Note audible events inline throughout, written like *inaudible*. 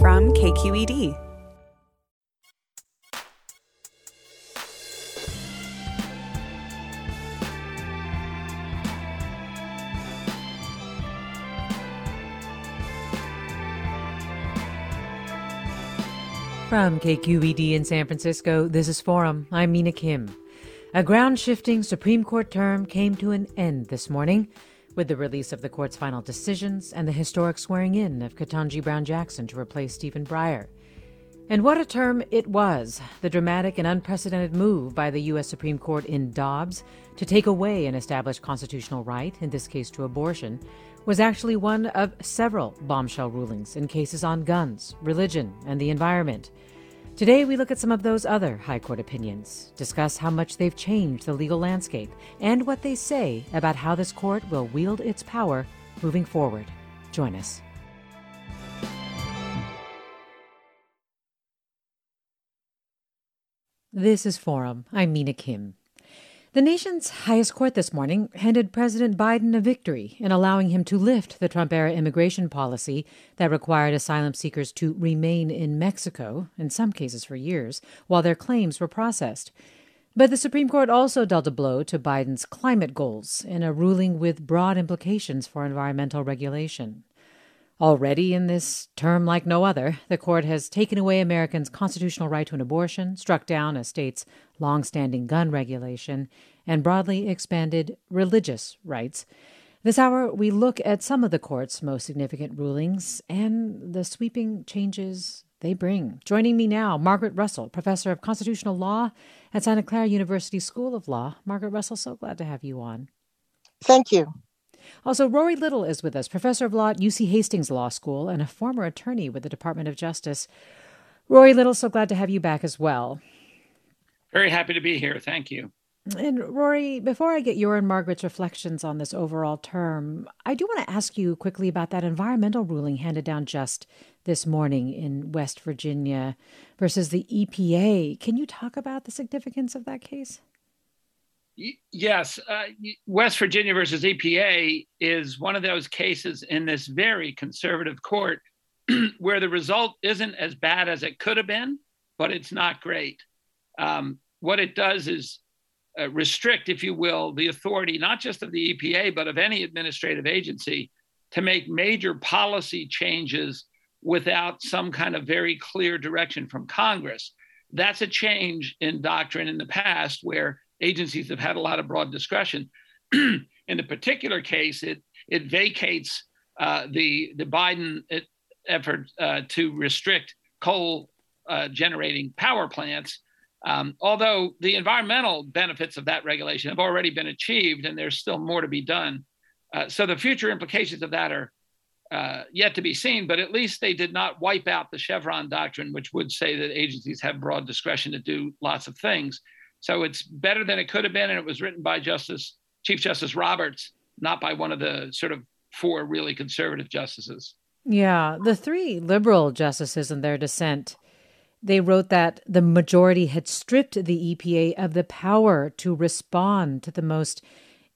From KQED. From KQED in San Francisco, this is Forum. I'm Mina Kim. A ground shifting Supreme Court term came to an end this morning with the release of the court's final decisions and the historic swearing in of Ketanji Brown Jackson to replace Stephen Breyer. And what a term it was the dramatic and unprecedented move by the U.S. Supreme Court in Dobbs to take away an established constitutional right, in this case to abortion, was actually one of several bombshell rulings in cases on guns, religion, and the environment. Today, we look at some of those other High Court opinions, discuss how much they've changed the legal landscape, and what they say about how this court will wield its power moving forward. Join us. This is Forum. I'm Mina Kim. The nation's highest court this morning handed President Biden a victory in allowing him to lift the Trump era immigration policy that required asylum seekers to remain in Mexico, in some cases for years, while their claims were processed. But the Supreme Court also dealt a blow to Biden's climate goals in a ruling with broad implications for environmental regulation. Already, in this term like no other, the court has taken away Americans' constitutional right to an abortion, struck down a state's long-standing gun regulation, and broadly expanded religious rights. This hour, we look at some of the court's most significant rulings and the sweeping changes they bring. Joining me now, Margaret Russell, professor of constitutional law at Santa Clara University School of Law. Margaret Russell, so glad to have you on. Thank you. Also, Rory Little is with us, professor of law at UC Hastings Law School and a former attorney with the Department of Justice. Rory Little, so glad to have you back as well. Very happy to be here. Thank you. And Rory, before I get your and Margaret's reflections on this overall term, I do want to ask you quickly about that environmental ruling handed down just this morning in West Virginia versus the EPA. Can you talk about the significance of that case? Yes, uh, West Virginia versus EPA is one of those cases in this very conservative court *clears throat* where the result isn't as bad as it could have been, but it's not great. Um, what it does is uh, restrict, if you will, the authority not just of the EPA, but of any administrative agency to make major policy changes without some kind of very clear direction from Congress. That's a change in doctrine in the past where agencies have had a lot of broad discretion. *clears throat* in the particular case, it it vacates uh, the the Biden uh, effort uh, to restrict coal uh, generating power plants. Um, although the environmental benefits of that regulation have already been achieved, and there's still more to be done. Uh, so the future implications of that are uh, yet to be seen. But at least they did not wipe out the Chevron doctrine, which would say that agencies have broad discretion to do lots of things. So it's better than it could have been, and it was written by Justice Chief Justice Roberts, not by one of the sort of four really conservative justices. Yeah, the three liberal justices in their dissent, they wrote that the majority had stripped the EPA of the power to respond to the most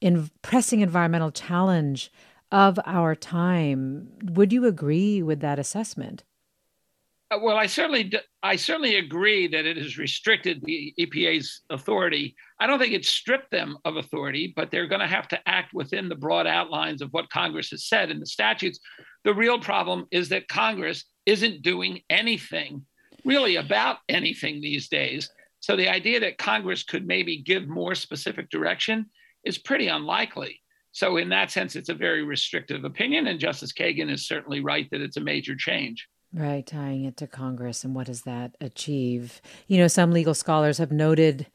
in pressing environmental challenge of our time. Would you agree with that assessment? Uh, well, I certainly, I certainly agree that it has restricted the EPA's authority. I don't think it's stripped them of authority, but they're going to have to act within the broad outlines of what Congress has said in the statutes. The real problem is that Congress isn't doing anything really about anything these days. So the idea that Congress could maybe give more specific direction is pretty unlikely. So, in that sense, it's a very restrictive opinion. And Justice Kagan is certainly right that it's a major change. Right, tying it to Congress and what does that achieve? You know, some legal scholars have noted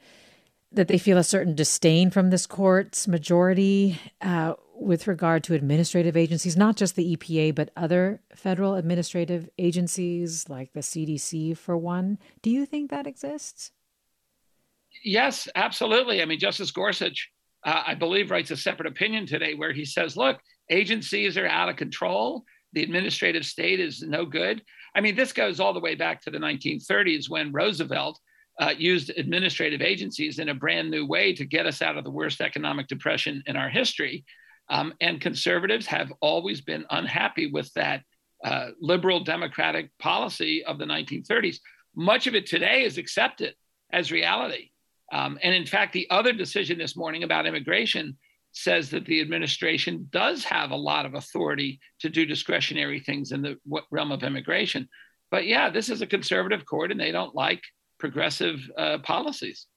that they feel a certain disdain from this court's majority uh, with regard to administrative agencies, not just the EPA, but other federal administrative agencies like the CDC, for one. Do you think that exists? Yes, absolutely. I mean, Justice Gorsuch, uh, I believe, writes a separate opinion today where he says, look, agencies are out of control. The administrative state is no good. I mean, this goes all the way back to the 1930s when Roosevelt uh, used administrative agencies in a brand new way to get us out of the worst economic depression in our history. Um, and conservatives have always been unhappy with that uh, liberal democratic policy of the 1930s. Much of it today is accepted as reality. Um, and in fact, the other decision this morning about immigration says that the administration does have a lot of authority to do discretionary things in the realm of immigration. But yeah, this is a conservative court and they don't like progressive uh, policies.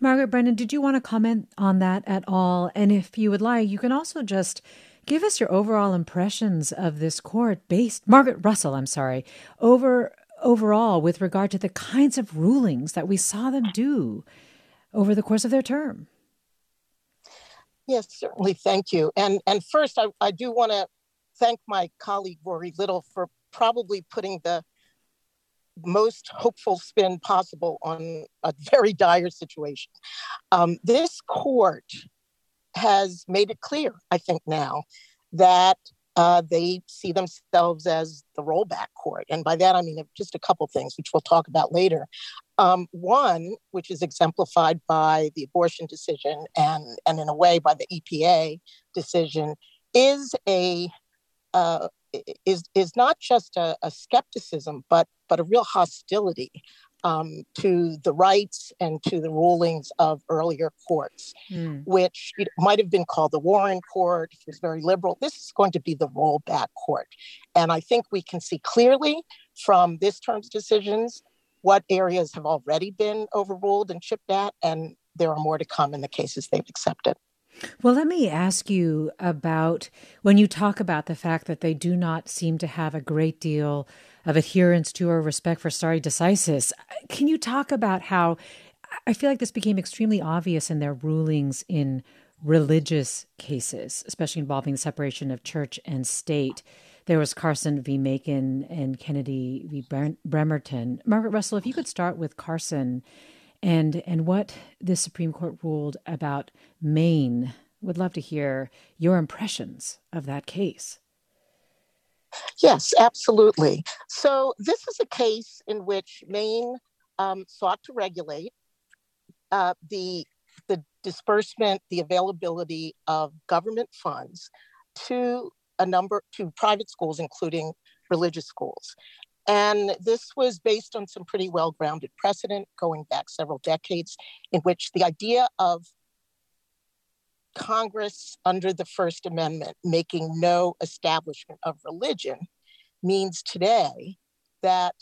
Margaret Brennan, did you want to comment on that at all? And if you would like, you can also just give us your overall impressions of this court based Margaret Russell, I'm sorry, over overall with regard to the kinds of rulings that we saw them do over the course of their term. Yes, certainly. Thank you. And and first, I, I do want to thank my colleague Rory Little for probably putting the most hopeful spin possible on a very dire situation. Um, this court has made it clear, I think, now that uh, they see themselves as the rollback court. And by that, I mean just a couple things, which we'll talk about later. Um, one, which is exemplified by the abortion decision and, and in a way by the EPA decision, is a uh, is is not just a, a, skepticism, but but a real hostility um, to the rights and to the rulings of earlier courts, mm. which might have been called the Warren Court. It was very liberal. This is going to be the rollback court, and I think we can see clearly from this term's decisions what areas have already been overruled and chipped at, and there are more to come in the cases they've accepted. Well, let me ask you about when you talk about the fact that they do not seem to have a great deal of adherence to or respect for stare decisis. Can you talk about how I feel like this became extremely obvious in their rulings in religious cases, especially involving the separation of church and state? There was Carson v. Makin and Kennedy v. Bremerton. Margaret Russell, if you could start with Carson and and what the Supreme Court ruled about Maine. Would love to hear your impressions of that case. Yes, absolutely. So this is a case in which Maine um, sought to regulate uh, the the disbursement, the availability of government funds to a number to private schools, including religious schools. And this was based on some pretty well grounded precedent going back several decades, in which the idea of Congress under the First Amendment making no establishment of religion means today that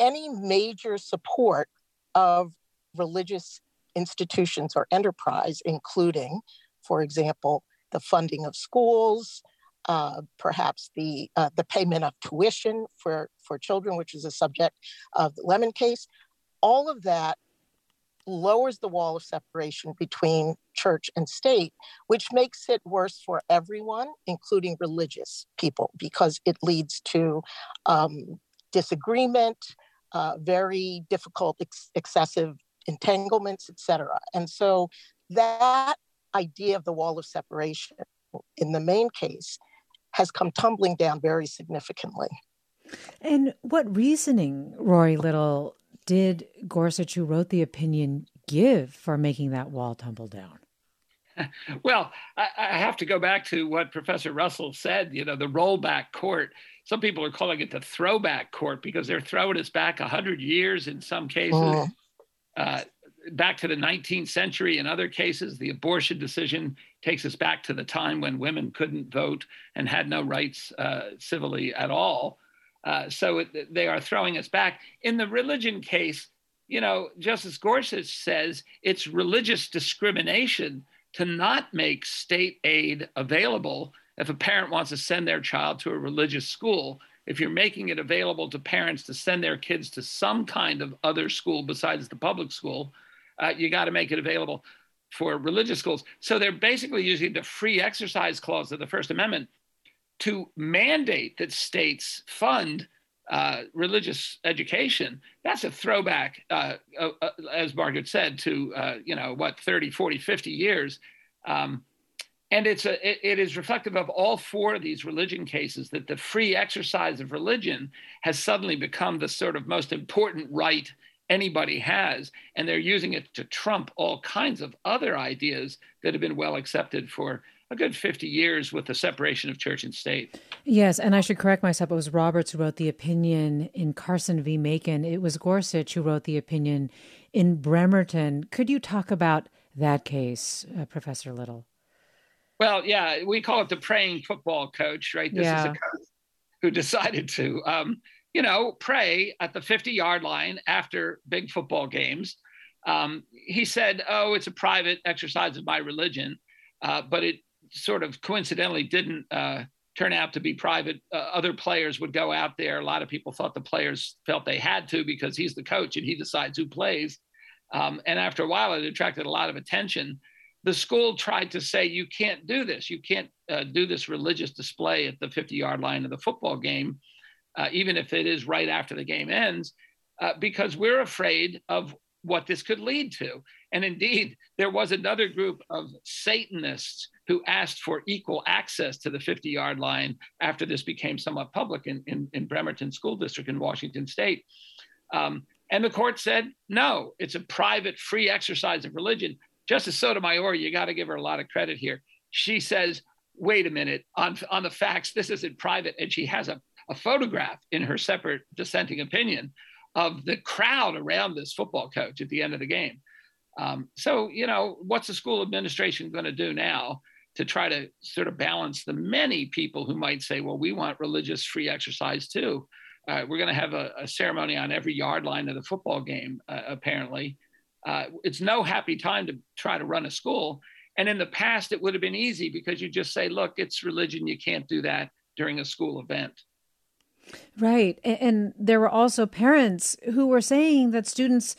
any major support of religious institutions or enterprise, including, for example, the funding of schools, uh, perhaps the uh, the payment of tuition for for children, which is a subject of the Lemon case. All of that lowers the wall of separation between church and state, which makes it worse for everyone, including religious people, because it leads to um, disagreement, uh, very difficult, ex- excessive entanglements, etc. And so that idea of the wall of separation in the Maine case has come tumbling down very significantly. And what reasoning, Rory Little, did Gorsuch, who wrote the opinion, give for making that wall tumble down? *laughs* Well, I, I, have to go back to what Professor Russell said. You know, the rollback court. Some people are calling it the throwback court because they're throwing us back 100 years in some cases. Mm. Uh, back to the 19th century. In other cases, the abortion decision takes us back to the time when women couldn't vote and had no rights uh, civilly at all. Uh, so it, they are throwing us back. In the religion case, you know, Justice Gorsuch says it's religious discrimination to not make state aid available if a parent wants to send their child to a religious school. If you're making it available to parents to send their kids to some kind of other school besides the public school, uh, you got to make it available for religious schools. So they're basically using the free exercise clause of the First Amendment to mandate that states fund uh, religious education. That's a throwback, uh, uh, uh as Margaret said, to, uh, you know, what, 30, 40, 50 years. Um, and it's a, it, it is reflective of all four of these religion cases that the free exercise of religion has suddenly become the sort of most important right anybody has. And they're using it to trump all kinds of other ideas that have been well accepted for a good 50 years with the separation of church and state. Yes, and I should correct myself. It was Roberts who wrote the opinion in Carson v. Makin. It was Gorsuch who wrote the opinion in Bremerton. Could you talk about that case, uh, Professor Little? Well, yeah, we call it the praying football coach, right? This yeah. is a coach who decided to, um, you know, pray at the 50 yard line after big football games. Um, he said, Oh, it's a private exercise of my religion. Uh, but it sort of coincidentally didn't uh, turn out to be private. Uh, other players would go out there. A lot of people thought the players felt they had to because he's the coach and he decides who plays. Um, and after a while, it attracted a lot of attention. The school tried to say, you can't do this. You can't uh, do this religious display at the 50 yard line of the football game, uh, even if it is right after the game ends, uh, because we're afraid of what this could lead to. And indeed, there was another group of Satanists who asked for equal access to the 50 yard line after this became somewhat public in, in, in Bremerton School District in Washington State. Um, and the court said, no, it's a private, free exercise of religion. Justice Sotomayor, you got to give her a lot of credit here. She says, wait a minute, on, on the facts, this isn't private. And she has a, a photograph in her separate dissenting opinion of the crowd around this football coach at the end of the game. Um, so, you know, what's the school administration going to do now to try to sort of balance the many people who might say, well, we want religious free exercise too? Uh, we're going to have a, a, ceremony on every yard line of the football game, uh, apparently. Uh, it's no happy time to try to run a school. And in the past, it would have been easy because you just say, look, it's religion. You can't do that during a school event. Right. And there were also parents who were saying that students,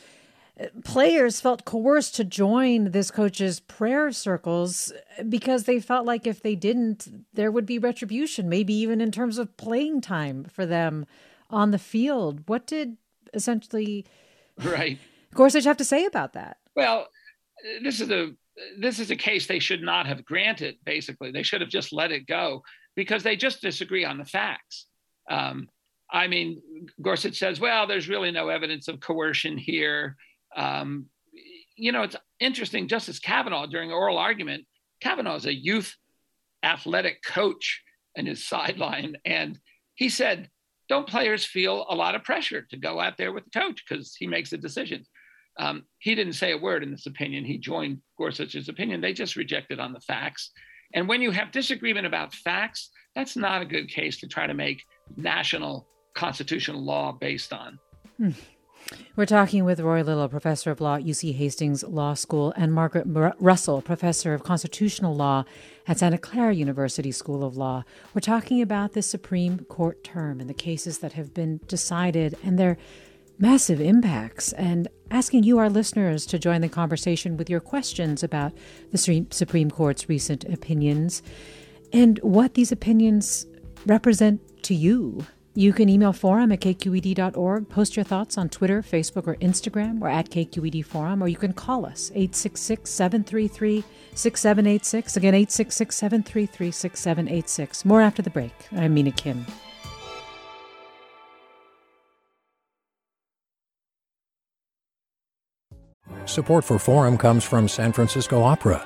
uh, players felt coerced to join this coach's prayer circles because they felt like if they didn't, there would be retribution, maybe even in terms of playing time for them on the field. What did essentially *laughs* right Gorsuch have to say about that? Well, this is a this is a case they should not have granted. Basically, they should have just let it go because they just disagree on the facts. Um, I mean, Gorsuch says, well, there's really no evidence of coercion here. Um, you know, it's interesting. Justice Kavanaugh, during oral argument, Kavanaugh is a youth athletic coach in his *laughs* sideline. And he said, don't players feel a lot of pressure to go out there with the coach because he makes the decisions? Um, he didn't say a word in this opinion. He joined Gorsuch's opinion. They just rejected on the facts. And when you have disagreement about facts, that's not a good case to try to make national constitutional law based on. Hmm. We're talking with Rory Little, professor of law at UC Hastings Law School, and Margaret Russell, professor of constitutional law at Santa Clara University School of Law. We're talking about the Supreme Court term and the cases that have been decided and their massive impacts, and asking you, our listeners, to join the conversation with your questions about the Supreme Court's recent opinions and what these opinions represent to you. You can email forum at kqed.org, post your thoughts on Twitter, Facebook, or Instagram, or at KQED Forum, or you can call us 866 733 6786. Again, 866 733 6786. More after the break. I'm Mina Kim. Support for Forum comes from San Francisco Opera.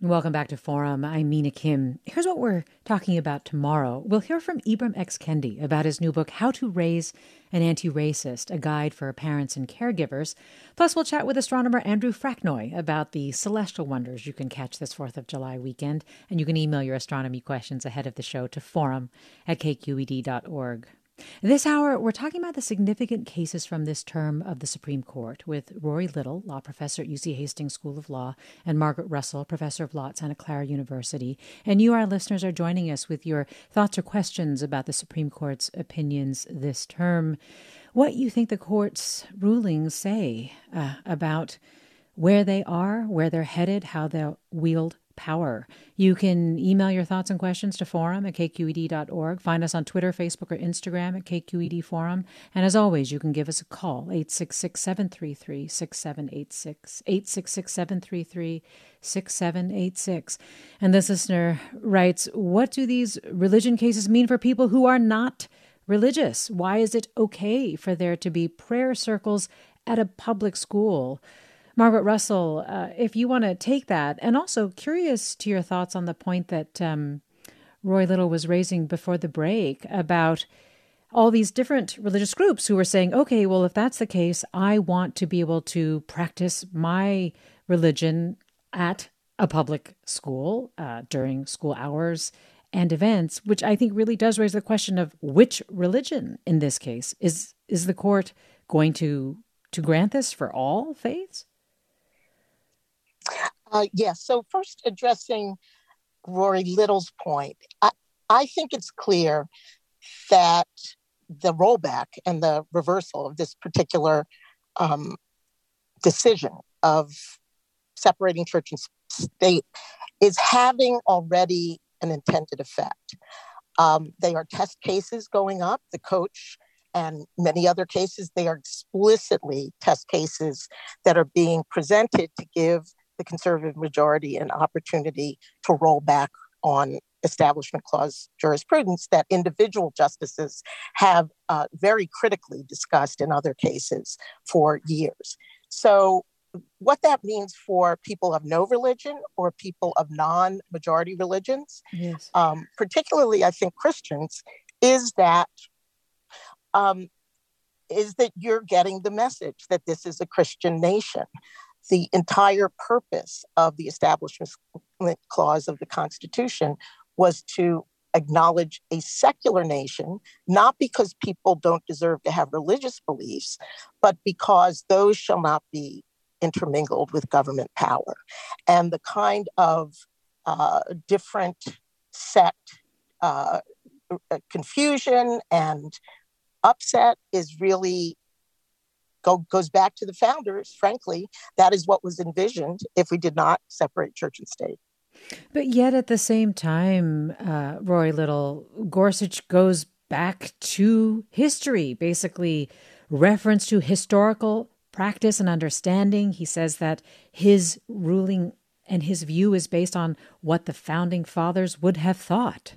Welcome back to Forum. I'm Mina Kim. Here's what we're talking about tomorrow. We'll hear from Ibram X. Kendi about his new book, How to Raise an Anti Racist, a guide for parents and caregivers. Plus, we'll chat with astronomer Andrew Fraknoi about the celestial wonders you can catch this 4th of July weekend. And you can email your astronomy questions ahead of the show to forum at kqed.org. This hour, we're talking about the significant cases from this term of the Supreme Court with Rory Little, law professor at UC Hastings School of Law, and Margaret Russell, professor of law at Santa Clara University. And you, our listeners, are joining us with your thoughts or questions about the Supreme Court's opinions this term. What you think the court's rulings say uh, about where they are, where they're headed, how they'll wield power. You can email your thoughts and questions to forum at kqed.org. Find us on Twitter, Facebook, or Instagram at KQED Forum. And as always, you can give us a call, 866 733 6786. 866 733 6786. And this listener writes What do these religion cases mean for people who are not religious? Why is it okay for there to be prayer circles at a public school? Margaret Russell, uh, if you want to take that, and also curious to your thoughts on the point that um, Rory Little was raising before the break about all these different religious groups who were saying, okay, well, if that's the case, I want to be able to practice my religion at a public school uh, during school hours and events, which I think really does raise the question of which religion in this case is is the court going to to grant this for all faiths? Uh, yes. Yeah, so first, addressing Rory Little's point, I, I think it's clear that the rollback and the reversal of this particular um, decision of separating church and state is having already an intended effect. Um, they are test cases going up. The coach and many other cases, they are explicitly test cases that are being presented to give the conservative majority an opportunity to roll back on establishment clause jurisprudence that individual justices have uh, very critically discussed in other cases for years. So, what that means for people of no religion or people of non majority religions, yes. um, particularly I think Christians, is that um, is that you're getting the message that this is a Christian nation the entire purpose of the Establishment Clause of the Constitution was to acknowledge a secular nation, not because people don't deserve to have religious beliefs, but because those shall not be intermingled with government power. And the kind of uh, different sect uh, confusion and upset is really go, goes back to the founders, frankly. That is what was envisioned if we did not separate church and state. But yet, at the same time, uh, Rory Little, Gorsuch goes back to history, basically, reference to historical practice and understanding. He says that his ruling and his view is based on what the founding fathers would have thought.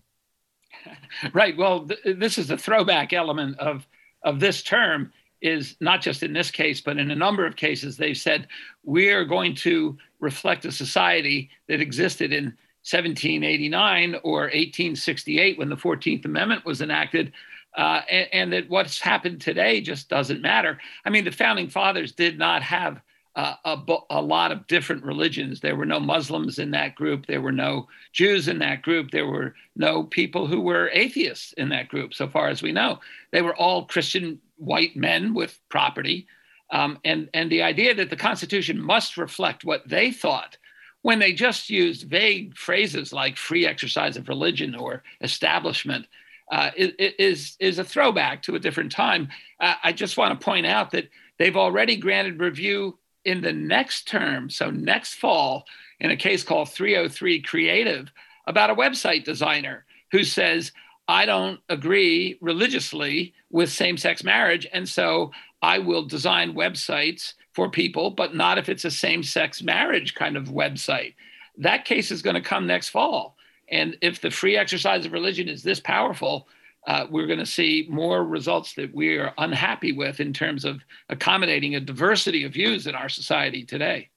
*laughs* Right. Well, th- this is the throwback element of of this term is not just in this case, but in a number of cases, they've said we are going to reflect a society that existed in 1789 or 1868 when the 14th Amendment was enacted. Uh, and, and, that what's happened today just doesn't matter. I mean, the founding fathers did not have uh, a, a, lot of different religions. There were no Muslims in that group. There were no Jews in that group. There were no people who were atheists in that group, so far as we know. They were all Christian white men with property. Um, and, and the idea that the Constitution must reflect what they thought when they just used vague phrases like free exercise of religion or establishment uh, is, is a throwback to a different time. Uh, I just want to point out that they've already granted review in the next term, so next fall, in a case called 303 Creative, about a website designer who says, I don't agree religiously with same sex marriage. And so I will design websites for people, but not if it's a same sex marriage kind of website. That case is going to come next fall. And if the free exercise of religion is this powerful, uh, we're going to see more results that we are unhappy with in terms of accommodating a diversity of views in our society today.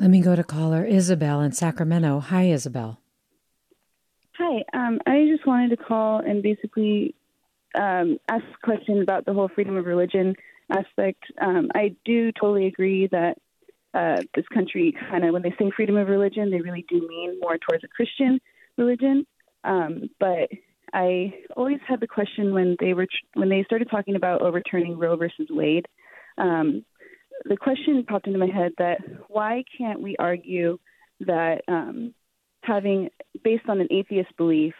Let me go to caller Isabel in Sacramento. Hi, Isabel. Hi, um, I just wanted to call and basically um, ask a question about the whole freedom of religion aspect. Um, I do totally agree that uh, this country kind of, when they say freedom of religion, they really do mean more towards a Christian religion. Um, but I always had the question when they were when they started talking about overturning Roe versus Wade. Um, the question popped into my head that why can't we argue that um, having, based on an atheist belief,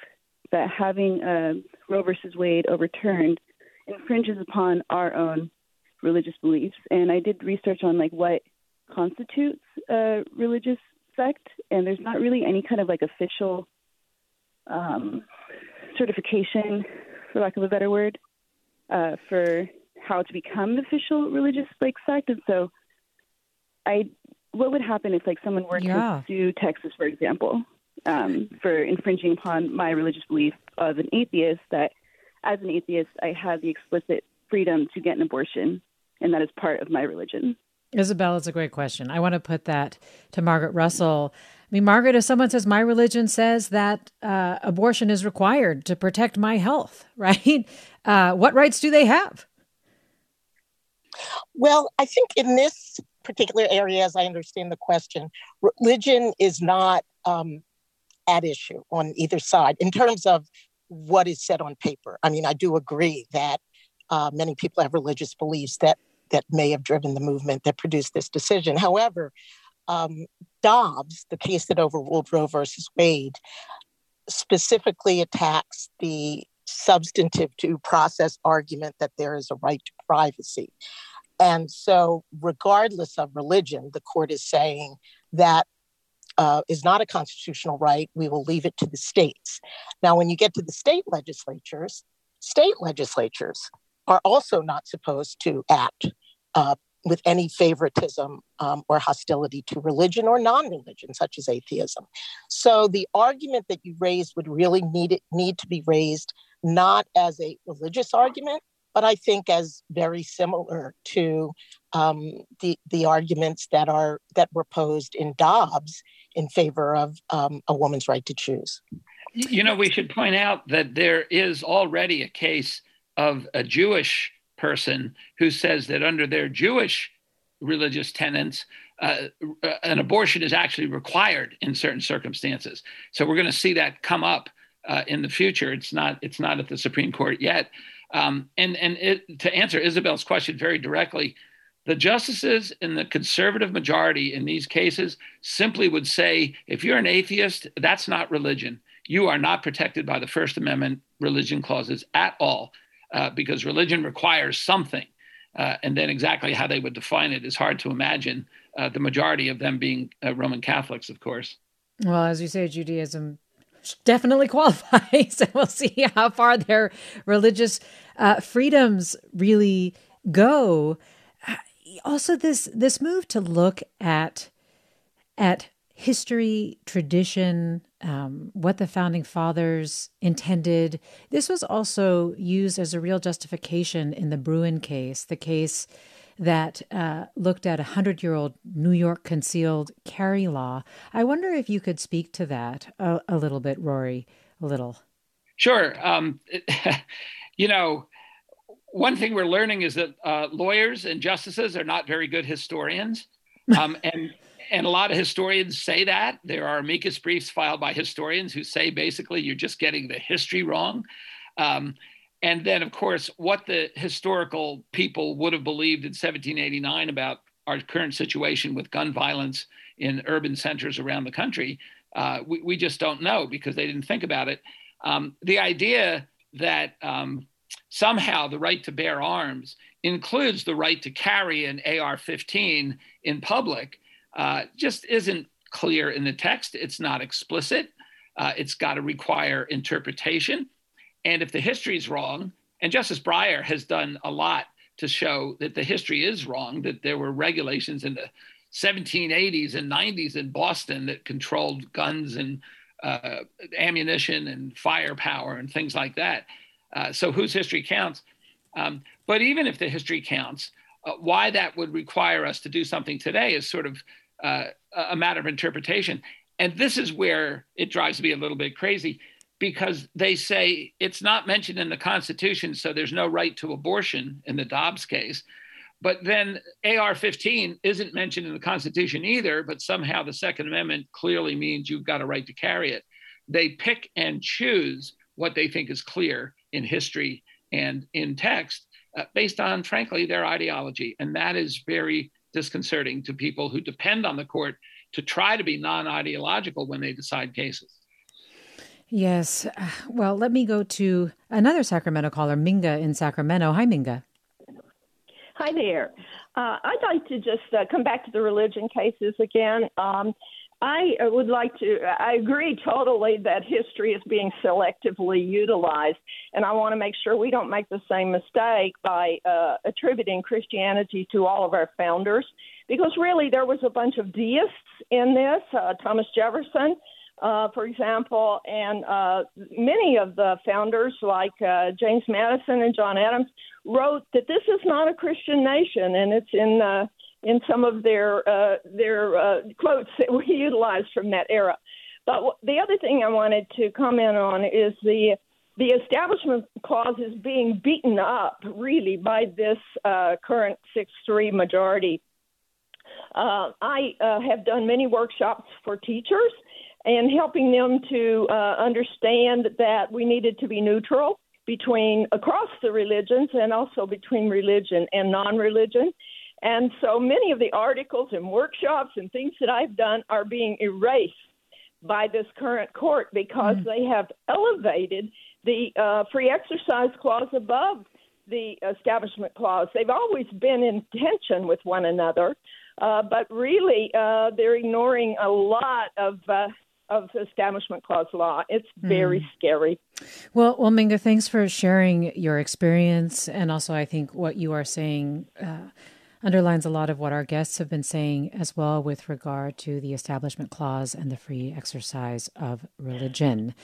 that having uh, Roe versus Wade overturned infringes upon our own religious beliefs. And I did research on like what constitutes a religious sect, and there's not really any kind of like official um, certification, for lack of a better word, uh, for how to become an official religious like sect. And so, I what would happen if like someone were yeah. to sue Texas, for example, um, for infringing upon my religious belief of an atheist? That as an atheist, I have the explicit freedom to get an abortion, and that is part of my religion. Isabel, it's a great question. I want to put that to Margaret Russell. I mean, Margaret, if someone says my religion says that uh, abortion is required to protect my health, *laughs* right? Uh, what rights do they have? Well, I think in this particular area, as I understand the question, religion is not um, at issue on either side in terms of what is said on paper. I mean, I do agree that uh, many people have religious beliefs that that may have driven the movement that produced this decision. However, um, Dobbs, the case that overruled Roe versus Wade, specifically attacks the substantive due process argument that there is a right to privacy. And so, regardless of religion, the court is saying that uh, is not a constitutional right. We will leave it to the states. Now, when you get to the state legislatures, state legislatures are also not supposed to act uh, with any favoritism um, or hostility to religion or non-religion, such as atheism. So the argument that you raised would really need it, need to be raised not as a religious argument, but I think as very similar to um, the the arguments that are that were posed in Dobbs in favor of um, a woman's right to choose. You know, we should point out that there is already a case of a Jewish person who says that under their Jewish religious tenets, uh, uh, an abortion is actually required in certain circumstances. So we're going to see that come up uh, in the future. It's not it's not at the Supreme Court yet. Um, and and it, to answer Isabel's question very directly, the justices in the conservative majority in these cases simply would say, if you're an atheist, that's not religion. You are not protected by the First Amendment religion clauses at all uh, because religion requires something. Uh, and then exactly how they would define it is hard to imagine. Uh, the majority of them being uh, Roman Catholics, of course. Well, as you say, Judaism definitely *laughs* qualifies, and we'll see how far their religious uh, freedoms really go. Also, this this move to look at at history, tradition, um, what the founding fathers intended. This was also used as a real justification in the Bruen case, the case that uh, looked at a hundred year old New York concealed carry law. I wonder if you could speak to that a, a little bit, Rory, a little. Sure. Um, *laughs* you know, one thing we're learning is that uh, lawyers and justices are not very good historians. *laughs* Um, and and a lot of historians say that. There are amicus briefs filed by historians who say basically you're just getting the history wrong. Um, and then, of course, what the historical people would have believed in 1789 about our current situation with gun violence in urban centers around the country, uh, we, we, just don't know because they didn't think about it. Um, the idea that um, somehow the right to bear arms includes the right to carry an AR 15 in public uh, just isn't clear in the text. It's not explicit. Uh, it's got to require interpretation. And if the history is wrong, and Justice Breyer has done a lot to show that the history is wrong, that there were regulations in the 1780s and 90s in Boston that controlled guns and uh, ammunition and firepower and things like that. Uh, so whose history counts? Um, but even if the history counts, uh, why that would require us to do something today is sort of uh, a matter of interpretation. And this is where it drives me a little bit crazy because they say it's not mentioned in the Constitution, so there's no right to abortion in the Dobbs case. But then AR 15 isn't mentioned in the Constitution either, but somehow the Second Amendment clearly means you've got a right to carry it. They pick and choose what they think is clear in history and in text uh, based on, frankly, their ideology. And that is very disconcerting to people who depend on the court to try to be non ideological when they decide cases. Yes. Well, let me go to another Sacramento caller, Minga in Sacramento. Hi, Minga. Hi there. Uh, I'd like to just uh, come back to the religion cases again. Um, I would like to, I agree totally that history is being selectively utilized, and I want to make sure we don't make the same mistake by uh, attributing Christianity to all of our founders, because really there was a bunch of deists in this. Uh, Thomas Jefferson, uh, for example, and uh, many of the founders, like uh, James Madison and John Adams, wrote that this is not a Christian nation, and it's in uh, in some of their uh, their uh, quotes that we *laughs* utilized from that era. But w- the other thing I wanted to comment on is the the establishment clause is being beaten up really by this uh, current six three majority. Uh, I uh, have done many workshops for teachers and helping them to uh, understand that we needed to be neutral between across the religions and also between religion and non-religion. And so many of the articles and workshops and things that I've done are being erased by this current court because mm. they have elevated the uh, free exercise clause above the establishment clause. They've always been in tension with one another, uh, but really uh, they're ignoring a lot of uh, of establishment clause law. It's very mm. scary. Well, well, Minga, thanks for sharing your experience, and also I think what you are saying. Underlines a lot of what our guests have been saying as well with regard to the Establishment Clause and the free exercise of religion.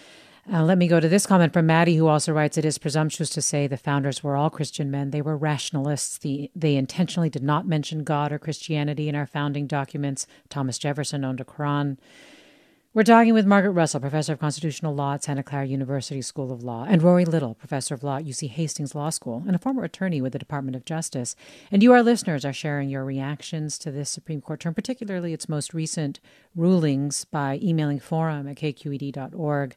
Uh, let me go to this comment from Maddie, who also writes It is presumptuous to say the founders were all Christian men. They were rationalists. The, they intentionally did not mention God or Christianity in our founding documents. Thomas Jefferson owned a Quran. We're talking with Margaret Russell, professor of constitutional law at Santa Clara University School of Law, and Rory Little, professor of law at UC Hastings Law School and a former attorney with the Department of Justice. And you, our listeners, are sharing your reactions to this Supreme Court term, particularly its most recent rulings, by emailing forum at kqed.org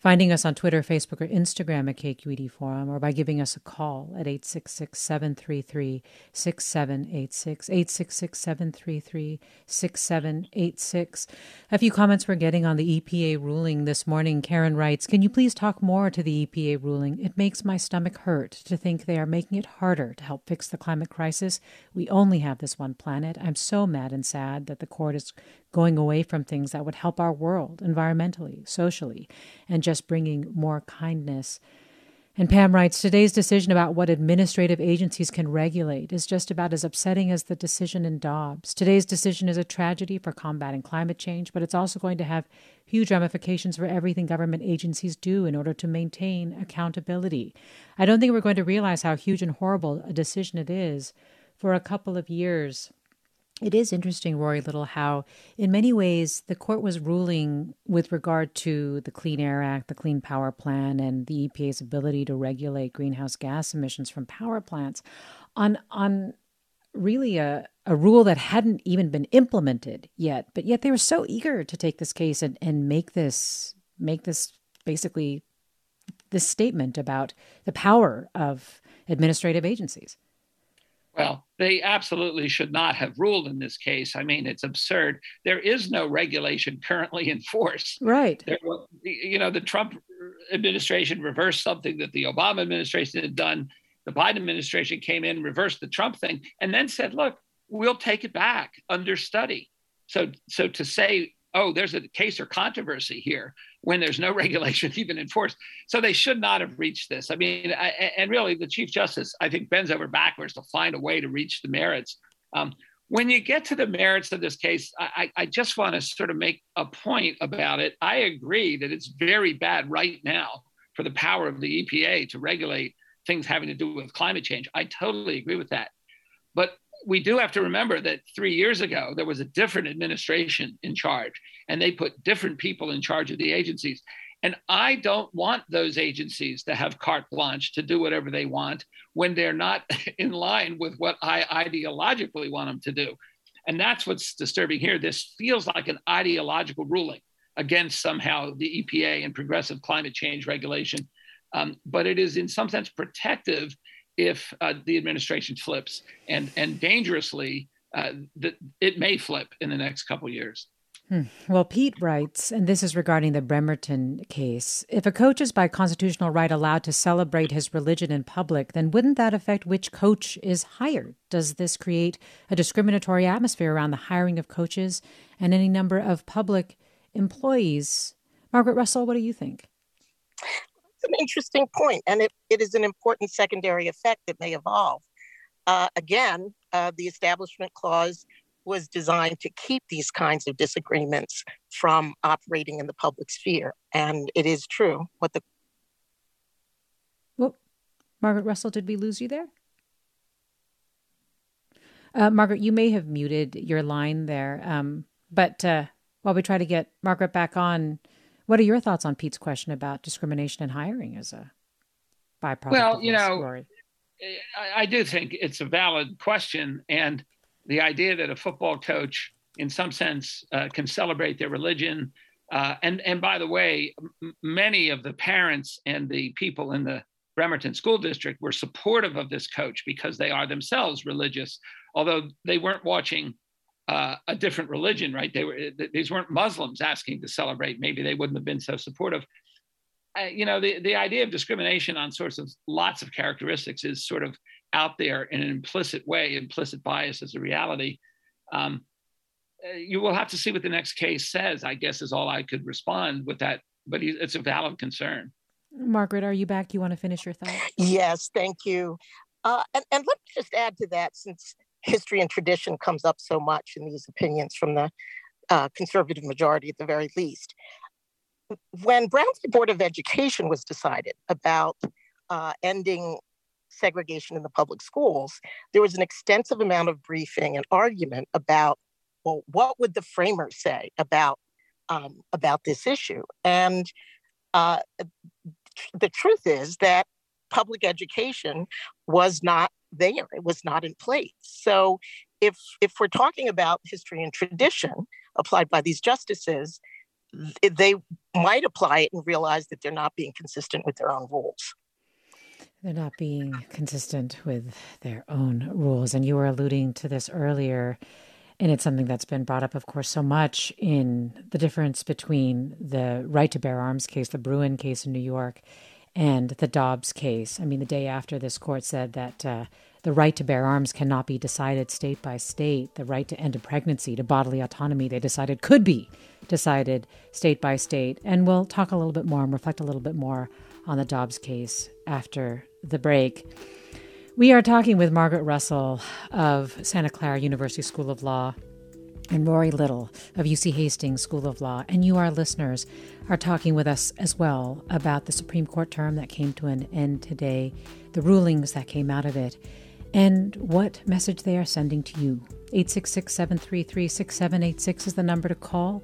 finding us on Twitter, Facebook, or Instagram at KQED Forum, or by giving us a call at 866 733 6786. 866 733 6786. A few comments we're getting on the EPA ruling this morning. Karen writes Can you please talk more to the EPA ruling? It makes my stomach hurt to think they are making it harder to help fix the climate crisis. We only have this one planet. I'm so mad and sad that the court is going away from things that would help our world environmentally, socially, and just bringing more kindness. And Pam writes Today's decision about what administrative agencies can regulate is just about as upsetting as the decision in Dobbs. Today's decision is a tragedy for combating climate change, but it's also going to have huge ramifications for everything government agencies do in order to maintain accountability. I don't think we're going to realize how huge and horrible a decision it is for a couple of years it is interesting, Rory Little, how in many ways the court was ruling with regard to the Clean Air Act, the Clean Power Plan, and the EPA's ability to regulate greenhouse gas emissions from power plants on on really a, a rule that hadn't even been implemented yet. But yet they were so eager to take this case and, and make this make this basically this statement about the power of administrative agencies. Well, they absolutely should not have ruled in this case. I mean, it's absurd. There is no regulation currently *laughs* in force. Right. There, you know, the Trump administration reversed something that the Obama administration had done. The Biden administration came in, reversed the Trump thing, and then said, look, we'll take it back under study. So, so to say, oh, there's a case or controversy here when there's no *laughs* regulation even enforced. So they should not have reached this. I mean, I, and really, the Chief Justice, I think, bends over backwards to find a way to reach the merits. Um, when you get to the merits of this case, I, I just want to sort of make a point about it. I agree that it's very bad right now for the power of the EPA to regulate things having to do with climate change. I totally agree with that. But we do have to remember that three years ago, there was a different administration in charge, and they put different people in charge of the agencies. And I don't want those agencies to have carte blanche to do whatever they want when they're not *laughs* in line with what I ideologically want them to do. And that's what's disturbing here. This feels like an ideological ruling against somehow the EPA and progressive climate change regulation. Um, but it is, in some sense, protective if uh, the administration flips, and and dangerously, uh, that it may flip in the next couple years. Hmm. Well, Pete writes, and this is regarding the Bremerton case if a coach is by constitutional right allowed to celebrate his religion in public, then wouldn't that affect which coach is hired? Does this create a discriminatory atmosphere around the hiring of coaches and any number of public employees? Margaret Russell, what do you think? An interesting point, and it, it is an important secondary effect that may evolve. Uh, again, uh, the Establishment Clause was designed to keep these kinds of disagreements from operating in the public sphere. And it is true what the. Well, Margaret Russell, did we lose you there? Uh, Margaret, you may have muted your line there. Um, but uh, while we try to get Margaret back on, what are your thoughts on Pete's question about discrimination in hiring as a byproduct? Well, you know, I, I do think it's a valid question, and the idea that a football coach, in some sense, uh, can celebrate their religion. Uh, and and by the way, m- many of the parents and the people in the Bremerton School District were supportive of this coach because they are themselves religious, although they weren't watching uh, a different religion, right? They were these weren't Muslims asking to celebrate. Maybe they wouldn't have been so supportive. Uh, you know, the the idea of discrimination on sorts of lots of characteristics is sort of out there in an implicit way. Implicit bias is a reality. Um, uh, you will have to see what the next case says. I guess is all I could respond with that. But it's a valid concern. Margaret, are you back? You want to finish your thought? Yes, thank you. Uh, and, and let me just add to that, since history and tradition comes up so much in these opinions from the uh, conservative majority at the very least. When Brown v. Board of Education was decided about uh, ending segregation in the public schools, there was an extensive amount of briefing and argument about, well, what would the framers say about um, about this issue? And uh, the truth is that public education was not there. It was not in place. So if if we're talking about history and tradition applied by these justices, they might apply it and realize that they're not being consistent with their own rules. They're not being consistent with their own rules. And you were alluding to this earlier. And it's something that's been brought up, of course, so much in the difference between the right to bear arms case, the Bruen case in New York, and the Dobbs case. I mean, the day after this court said that uh, the right to bear arms cannot be decided state by state, the right to end a pregnancy, to bodily autonomy, they decided could be decided state by state. And we'll talk a little bit more and reflect a little bit more on the Dobbs case after the break. We are talking with Margaret Russell of Santa Clara University School of Law and Rory Little of UC Hastings School of Law, and you, our listeners, are talking with us as well about the Supreme Court term that came to an end today, the rulings that came out of it, and what message they are sending to you. 866 733 6786 is the number to call.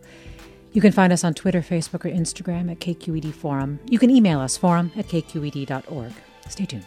You can find us on Twitter, Facebook, or Instagram at KQED Forum. You can email us, forum at kqed.org. Stay tuned.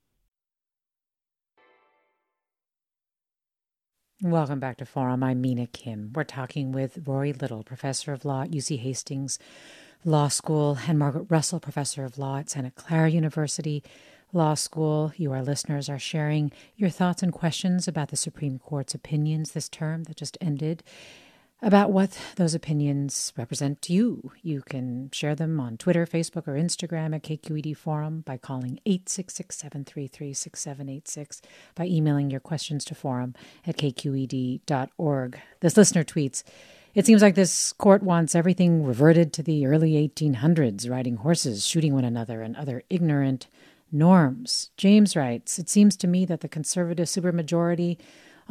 Welcome back to Forum. I'm Mina Kim. We're talking with Rory Little, professor of law at UC Hastings Law School, and Margaret Russell, professor of law at Santa Clara University Law School. You, our listeners, are sharing your thoughts and questions about the Supreme Court's opinions this term that just ended about what those opinions represent to you. You can share them on Twitter, Facebook, or Instagram at KQED Forum by calling 866 733 6786, by emailing your questions to forum at kqed.org. This listener tweets, it seems like this court wants everything reverted to the early 1800s, riding horses, shooting one another, and other ignorant norms. James writes, It seems to me that the conservative supermajority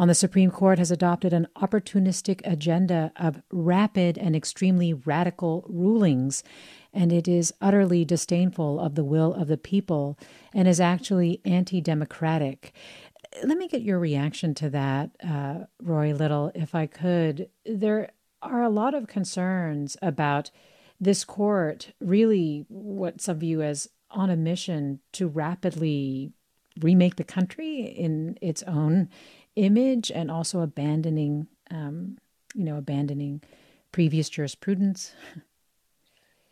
on the Supreme Court has adopted an opportunistic agenda of rapid and extremely radical rulings, and it is utterly disdainful of the will of the people and is actually anti democratic. Let me get your reaction to that, uh, Rory Little, if I could. There are a lot of concerns about this court really what some view as on a mission to rapidly remake the country in its own image and also abandoning, um, you know, abandoning previous jurisprudence?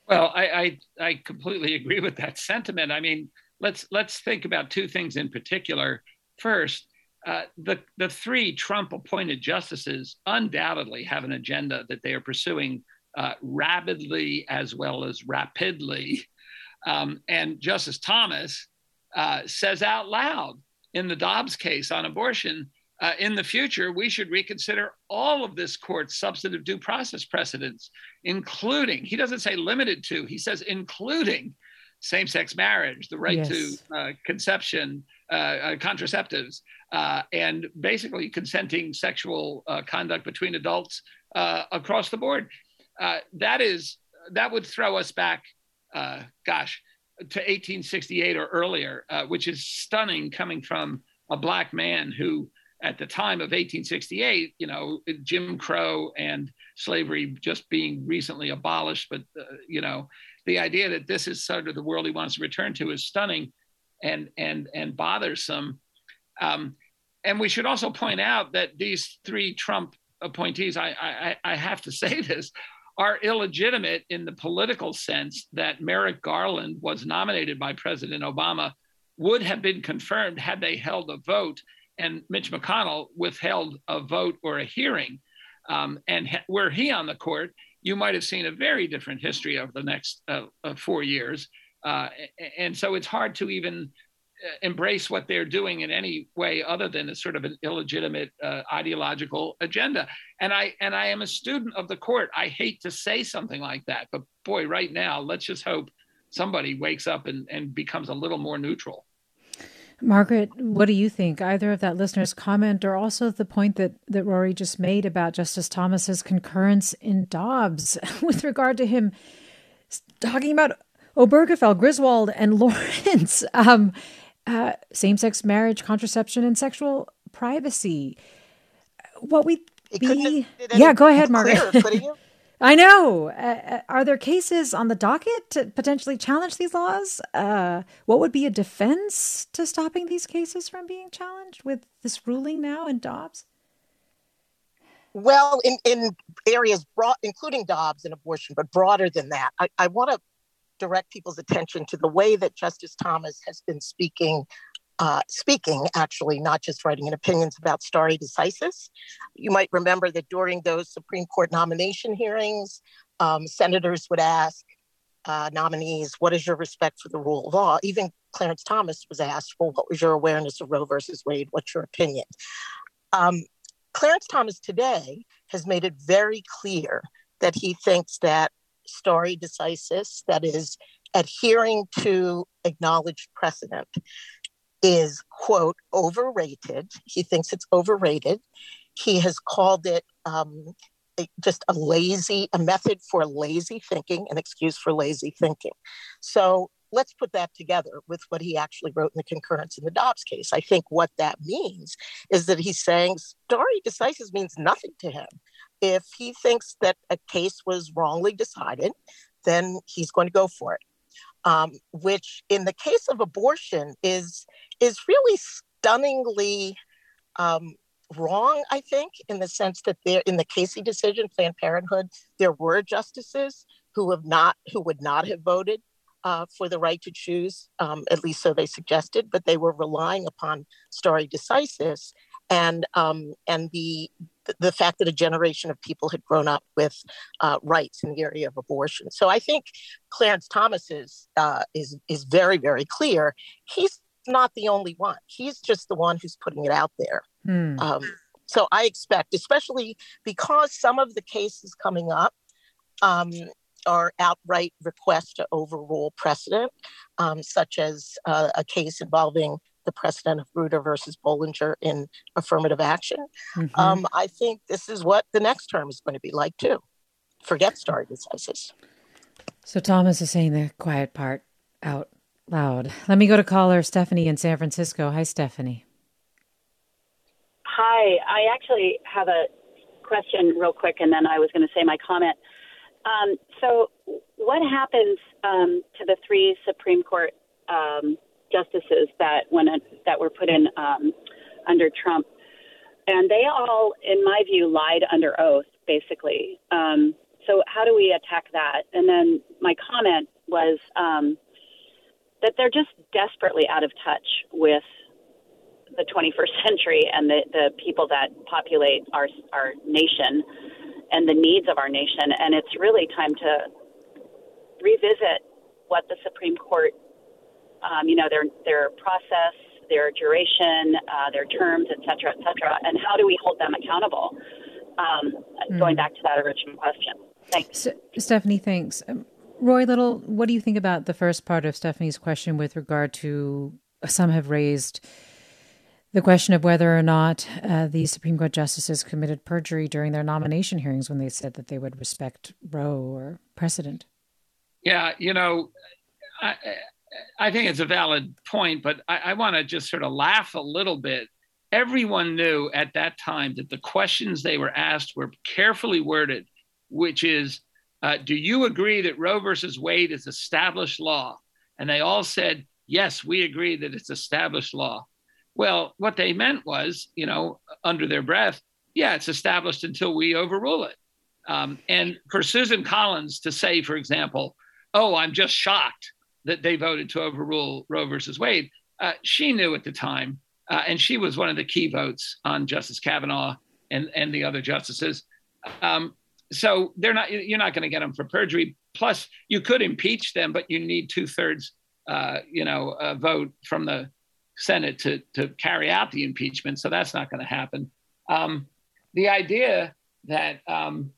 Well, I, I, I completely agree with that sentiment. I mean, let's let's think about two things in particular. First, uh, the the three Trump-appointed justices undoubtedly have an agenda that they are pursuing uh, rapidly as well as rapidly. Um, and Justice Thomas uh, says out loud in the Dobbs case on abortion uh, in the future, we should reconsider all of this court's substantive due process precedents, including, he doesn't say limited to, he says including same sex marriage, the right yes. to uh, conception, uh, uh contraceptives, uh, and basically consenting sexual uh, conduct between adults across the board. that is, that would throw us back, gosh, to 1868 or earlier, which is stunning coming from a black man who at the time of 1868, you know, Jim Crow and slavery just being recently abolished, but uh, you know, the idea that this is sort of the world he wants to return to is stunning and and and bothersome. Um, and we should also point out that these three Trump appointees, I, I, I have to *laughs* say this, are illegitimate in the political sense that Merrick Garland was nominated by President Obama, would have been confirmed had they held a vote and Mitch McConnell withheld a vote or a hearing. Um, and ha- were he on the court, you might have seen a very different history of the next uh, uh, four years. Uh, and so it's hard to even uh, embrace what they're doing in any way other than a sort of an illegitimate uh, ideological agenda. And I and I am a student of the court. I hate to say something like that, but boy, right now, let's just hope somebody wakes up and, and becomes a little more neutral. Margaret, what do you think? Either of that listener's comment or also the point that, that Rory just made about Justice Thomas's concurrence in Dobbs *laughs* with regard to him talking about Obergefell, Griswold, and *laughs* Lawrence, um, uh, same sex marriage, contraception, and sexual privacy. What we be. Yeah, go ahead, Margaret. Clear, *laughs* I know. Uh, uh, are there cases on the docket to potentially challenge these laws? Uh, what would be a defense to stopping these cases from being challenged with this ruling now in Dobbs? Well, in, in areas broad, including Dobbs and abortion, but broader than that, I, I want to direct people's attention to the way that Justice Thomas has been speaking uh, speaking, actually, not just writing in opinions about stare decisis. You might remember that during those Supreme Court nomination hearings, um, senators would ask uh, nominees, What is your respect for the rule of law? Even Clarence Thomas was asked, Well, what was your awareness of Roe versus Wade? What's your opinion? Um, Clarence Thomas today has made it very clear that he thinks that stare decisis, that is, adhering to acknowledged precedent, is, quote, overrated. He thinks it's overrated. He has called it um, just a lazy, a method for lazy thinking, an excuse for lazy thinking. So let's put that together with what he actually wrote in the concurrence in the Dobbs case. I think what that means is that he's saying stare decisis means nothing to him. If he thinks that a case was wrongly decided, then he's going to go for it. Um, which, in the case of abortion, is is really stunningly um, wrong. I think, in the sense that there, in the Casey decision, Planned Parenthood, there were justices who have not, who would not have voted uh, for the right to choose, um, at least so they suggested, but they were relying upon stare decisis and um, and the the fact that a generation of people had grown up with uh, rights in the area of abortion. So I think Clarence Thomas is uh, is is very very clear. He's not the only one. He's just the one who's putting it out there. Mm. Um, so I expect, especially because some of the cases coming up um, are outright requests to overrule precedent, um, such as uh, a case involving the precedent of Grutter versus Bollinger in affirmative action. Mm-hmm. Um, I think this is what the next term is going to be like too. Forget stare decisis. So Thomas is saying the quiet part out loud. Let me go to caller Stephanie in San Francisco. Hi, Stephanie. Hi. I actually have a question real quick, and then I was going to say my comment. Um, so, what happens um, to the three Supreme Court um, justices that when that were put in um, under Trump? And they all, in my view, lied under oath, basically. Um, so, how do we attack that? And then my comment was um, that they're just desperately out of touch with the 21st *laughs* century and the, the people that populate our our nation and the needs of our nation. And it's really time to revisit what the Supreme Court, um, you know, their their process, their duration, uh, their terms, et cetera, et cetera, and how do we hold them accountable? Um, mm. Going back to that original question. Thanks. So, Stephanie, thanks. Um, Rory Little, what do you think about the first part of Stephanie's question with regard to some have raised the question of whether or not uh, the Supreme Court justices committed perjury during their nomination hearings when they said that they would respect Roe or precedent? Yeah, you know, I, I think it's a valid point, but I, I want to just sort of laugh a little bit. Everyone knew at that time that the questions they were asked were carefully worded, which is uh, do you agree that Roe versus Wade is established law? And they all said, yes, we agree that it's established law. Well, what they meant was, you know, under their breath, yeah, it's established until we overrule it. Um, and for Susan Collins to say, for example, oh, I'm just shocked that they voted to overrule Roe versus Wade, uh, she knew at the time, uh, and she was one of the key votes on Justice Kavanaugh and, and the other justices. Um, so they're not you're not going to get them for perjury. Plus, you could impeach them, but you need two thirds, uh, you know, vote from the Senate to to carry out the impeachment. So that's not going to happen. Um, the idea that um,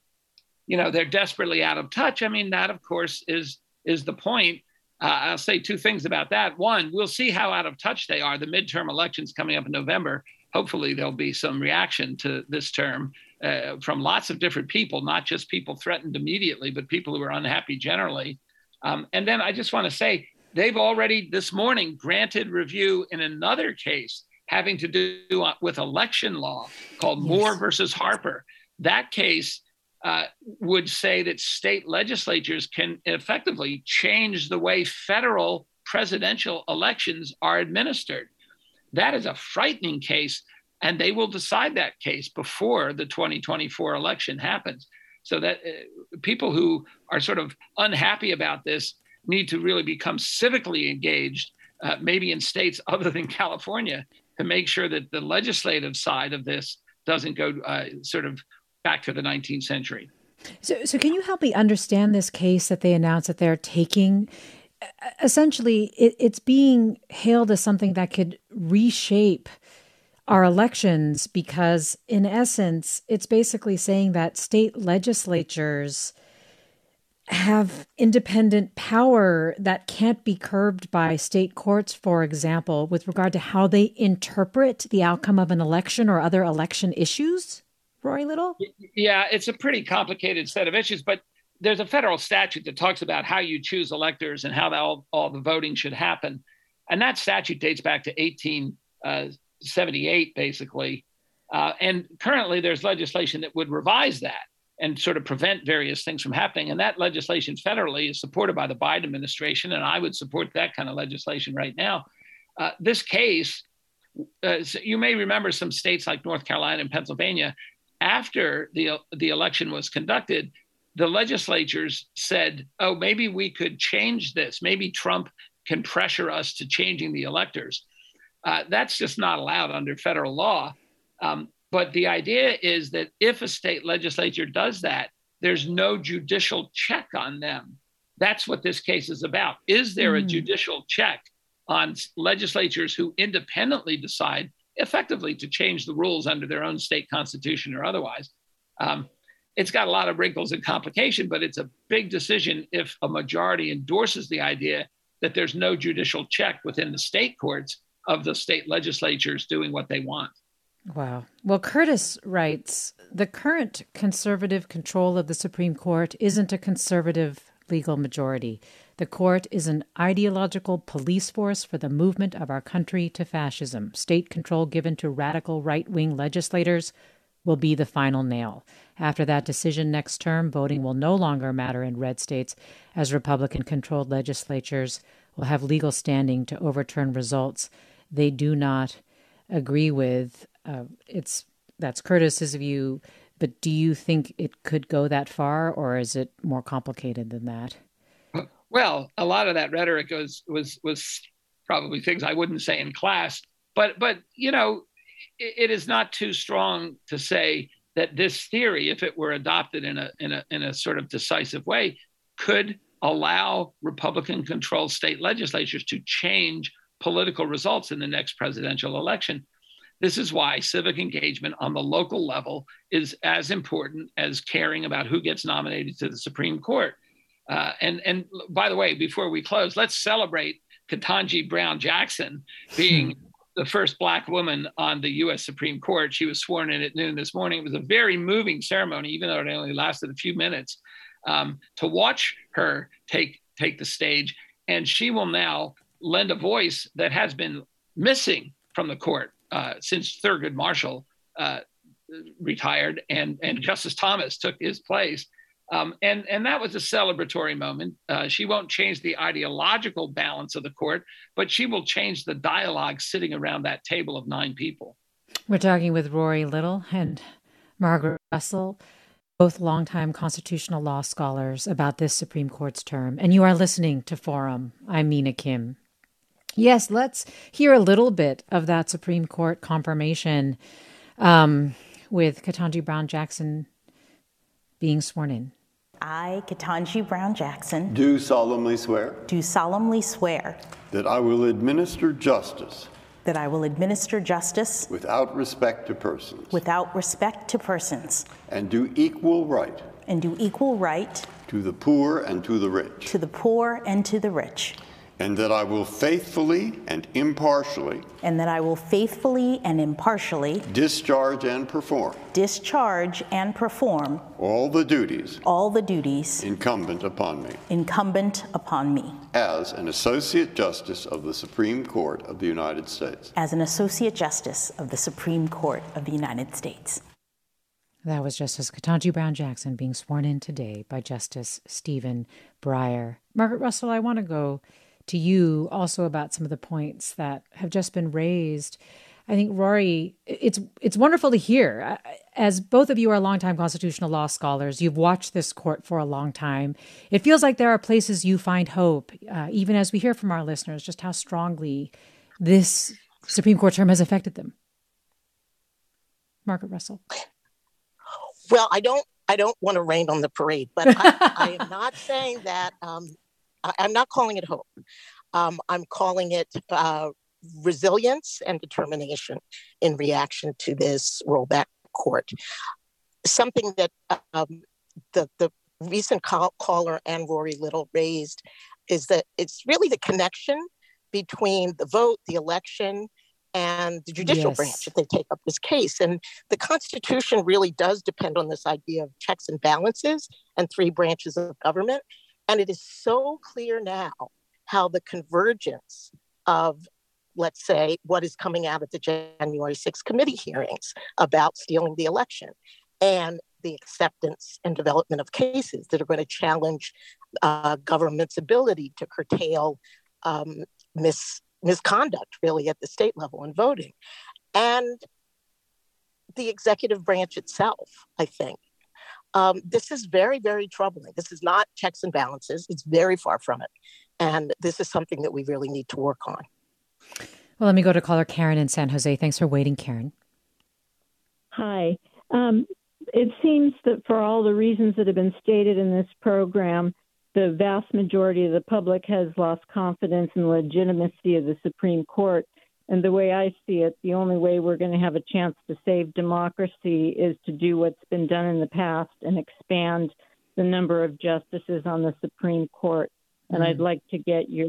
you know they're desperately out of touch. I mean, that of course is is the point. Uh, I'll say two things about that. One, we'll see how out of touch they are. The midterm elections coming up in November. Hopefully, there'll be some reaction to this term uh, from lots of different people, not just people threatened immediately, but people who are unhappy generally. Um, and then I just want to say they've already this morning granted review in another case having to do with election law called yes. Moore versus Harper. That case uh, would say that state legislatures can effectively change the way federal presidential elections are administered. That is a frightening case and they will decide that case before the 2024 election happens. So that uh, people who are sort of unhappy about this need to really become civically engaged uh, maybe in states *laughs* other than California, to make sure that the legislative side of this doesn't go uh, sort of back to the 19th century. So, so can you help me understand this case that they announced that they're taking? Essentially, it, it's being hailed as something that could reshape our elections because, in essence, it's basically saying that state legislatures have independent power that can't be curbed by state courts, for example, with regard to how they interpret the outcome of an election or other election issues? Rory Little? Yeah, it's a pretty complicated set of issues, but there's a federal statute that talks about how you choose electors and how all, all the voting should happen. And that statute dates back to 1878, uh, basically. Uh, and currently, there's legislation that would revise that and sort of prevent various things from happening. And that legislation federally is supported by the Biden administration, and I would support that kind of legislation right now. Uh, this case, uh, so you may remember some states like North Carolina and Pennsylvania after the, the election was conducted, the legislatures said, oh, maybe we could change this. Maybe Trump can pressure us to changing the electors. Uh, that's just not allowed under federal law. Um, but the idea is that if a state legislature does that, there's no judicial check on them. That's what this case is about. Is there mm. a judicial check on legislatures who independently decide effectively to change the rules under their own state constitution or otherwise. Um, it's got a lot of wrinkles and complication, but it's a big decision if a majority endorses the idea that there's no judicial check within the state courts of the state legislatures doing what they want. Wow. Well, Curtis writes the current conservative control of the Supreme Court isn't a conservative legal majority. The court is an ideological police force for the movement of our country to fascism. State control given to radical right wing legislators will be the final nail. After that decision next term, voting will no longer matter in red states, as Republican controlled legislatures will have legal standing to overturn results they do not agree with. Uh, it's that's Curtis's view, but do you think it could go that far, or is it more complicated than that? Well, a lot of that rhetoric was was was probably things I wouldn't say in class, but but you know, it, it is not too strong to say that this theory, if it were adopted in a in a in a sort of decisive way, could allow Republican-controlled state legislatures to change political results in the next presidential election. This is why civic engagement on the local level is as important as caring about who gets nominated to the Supreme Court. Uh, and and by the way, before we close, let's celebrate Ketanji Brown Jackson being hmm. the first Black woman on the U.S. Supreme Court. She was sworn in at noon this morning. It was a very moving ceremony, even though it only lasted a few minutes. Um, to watch her take take the stage, and she will now lend a voice that has been missing from the court uh, since Thurgood Marshall uh, retired and and Justice Thomas took his place. Um, and, and that was a celebratory moment. Uh, she won't change the ideological balance of the court, but she will change the dialogue sitting around that table of nine people. We're talking with Rory Little and Margaret Russell, both longtime constitutional law scholars, about this Supreme Court's term. And you are listening to Forum. I'm Mina Kim. Yes, let's hear a little bit of that Supreme Court confirmation um, with Ketanji Brown Jackson being sworn in. I, Ketanji Brown Jackson, do solemnly swear do solemnly swear that I will administer justice that I will administer justice without respect to persons without respect to persons and do equal right and do equal right to the poor and to the rich. to the poor and to the rich and that I will faithfully and impartially and that I will faithfully and impartially discharge and perform discharge and perform all the duties all the duties incumbent upon me incumbent upon me as an associate justice of the Supreme Court of the United States as an associate justice of the Supreme Court of the United States that was Justice Ketanji Brown Jackson being sworn in today by Justice Stephen Breyer. Margaret Russell, I want to go to you also about some of the points that have just been raised. I think Rory, it's it's wonderful to hear. As both of you are longtime constitutional law scholars, you've watched this court for a long time. It feels like there are places you find hope, uh, even as we hear from our listeners just how strongly this Supreme Court term has affected them. Margaret Russell. Well, I don't I don't want to rain on the parade, but I, I am not saying that. Um, I, am not calling it hope. Um, I'm calling it uh, resilience and determination in reaction to this rollback court. Something that um, the, the recent call, caller and Rory Little raised is that it's really the connection between the vote, the election, and the judicial yes. branch if they take up this case. And the Constitution really does depend on this idea of checks and balances and three branches of government. And it is so clear now how the convergence of let's say, what is coming out of the January 6th committee hearings about stealing the election and the acceptance and development of cases that are going to challenge uh, government's ability to curtail um, mis- misconduct, really, at the state level in voting. And the executive branch itself, I think. Um, this is very, very troubling. This is not checks and balances, it's very far from it. And this is something that we really need to work on. Well, let me go to caller Karen in San Jose. Thanks for waiting, Karen. Hi. Um, it seems that for all the reasons that have been stated in this program, the vast majority of the public has lost confidence in the legitimacy of the Supreme Court. And the way I see it, the only way we're going to have a chance to save democracy is to do what's been done in the past and expand the number of justices on the Supreme Court. And mm-hmm. I'd like to get your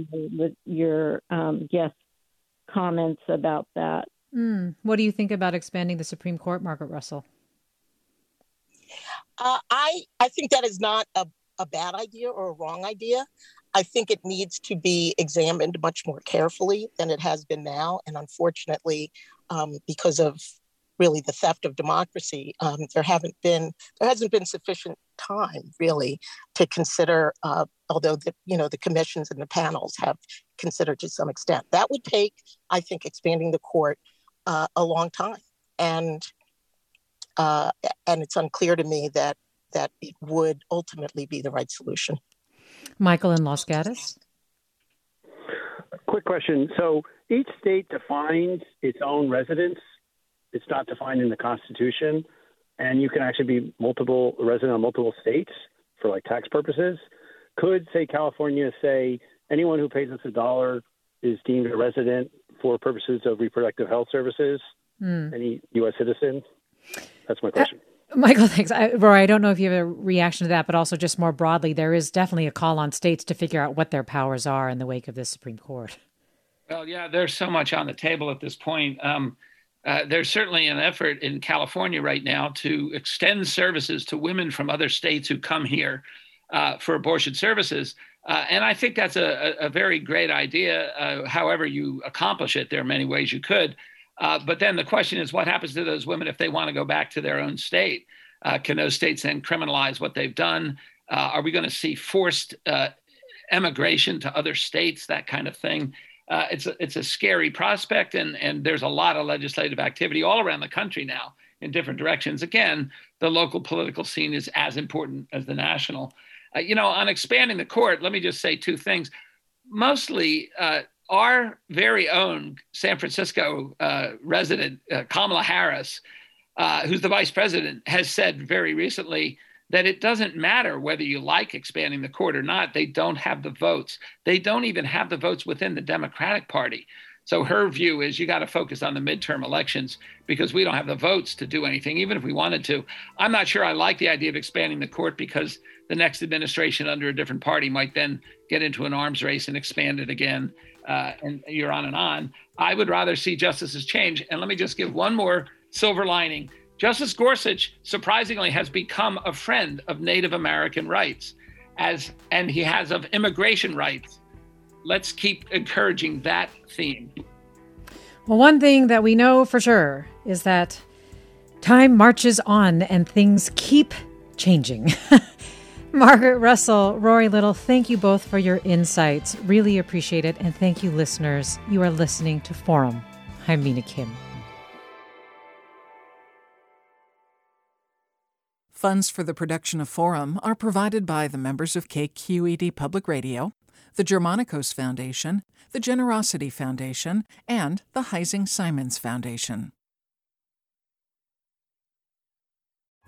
your um, guest comments about that. Mm. What do you think about expanding the Supreme Court, Margaret Russell? Uh, I I think that is not a, a bad idea or a wrong idea. I think it needs to be examined much more carefully than it has been now. And unfortunately, um, because of really the theft of democracy, um, there haven't been there hasn't been sufficient time really to consider. Uh, although the you know the commissions and the panels have considered to some extent, that would take, I think, expanding the court uh, a long time, and uh, and it's unclear to me that that it would ultimately be the right solution. Michael in Los Gatos. Quick question. So each state defines its own residence. it's not defined in the Constitution, and you can actually be multiple resident on multiple states for like tax purposes. Could say California say anyone who pays us a dollar is deemed a resident for purposes of reproductive health services? Mm. Any U.S. citizen? That's my question. Michael, *laughs* thanks. I, Rory, I don't know if you have a reaction to that, but also just more broadly, there is definitely a call on states to figure out what their powers are in the wake of this Supreme Court. Well, yeah, there's so much on the table at this point. Um, uh, there's certainly an effort in California right now to extend services to women from other states who come here uh, for abortion services. Uh, and I think that's a, a very great idea. Uh, however, you accomplish it, there are many ways you could. Uh, but then the question is what happens to those women if they want to go back to their own state? can those states then criminalize what they've done? are we going to see forced emigration to other states, that kind of thing? uh, it's a, it's a scary prospect, and and there's a lot of legislative activity all around the country now in different directions. Again, the local political scene is as important as the national. Uh, you know, on expanding the court, let me just say two things. Mostly, uh, our very own San Francisco uh, resident uh, Kamala Harris, uh, who's the vice president, has said very recently that it doesn't matter whether you like expanding the court or not. They don't have the votes. They don't even have the votes within the Democratic Party. So her view is you got to focus on the midterm elections because we don't have the votes to do anything, even if we wanted to. I'm not sure I like the idea of expanding the court because the next administration under a different party might then get into an arms race and expand it again. Uh, and you're on and on. I would rather see justices change. And let me just give one more silver lining Justice Gorsuch, surprisingly, has become a friend of Native American rights, as and he has of immigration rights. Let's keep encouraging that theme. Well, one thing that we know for sure is that time marches on and things keep changing. *laughs* *laughs* Margaret Russell, Rory Little, thank you both for your insights. Really appreciate it. And thank you, listeners. You are listening to Forum. I'm Mina Kim. Funds for the production of Forum are provided by the members of KQED Public Radio, the Germanacos Foundation, the Generosity Foundation, and the Heising Simons Foundation.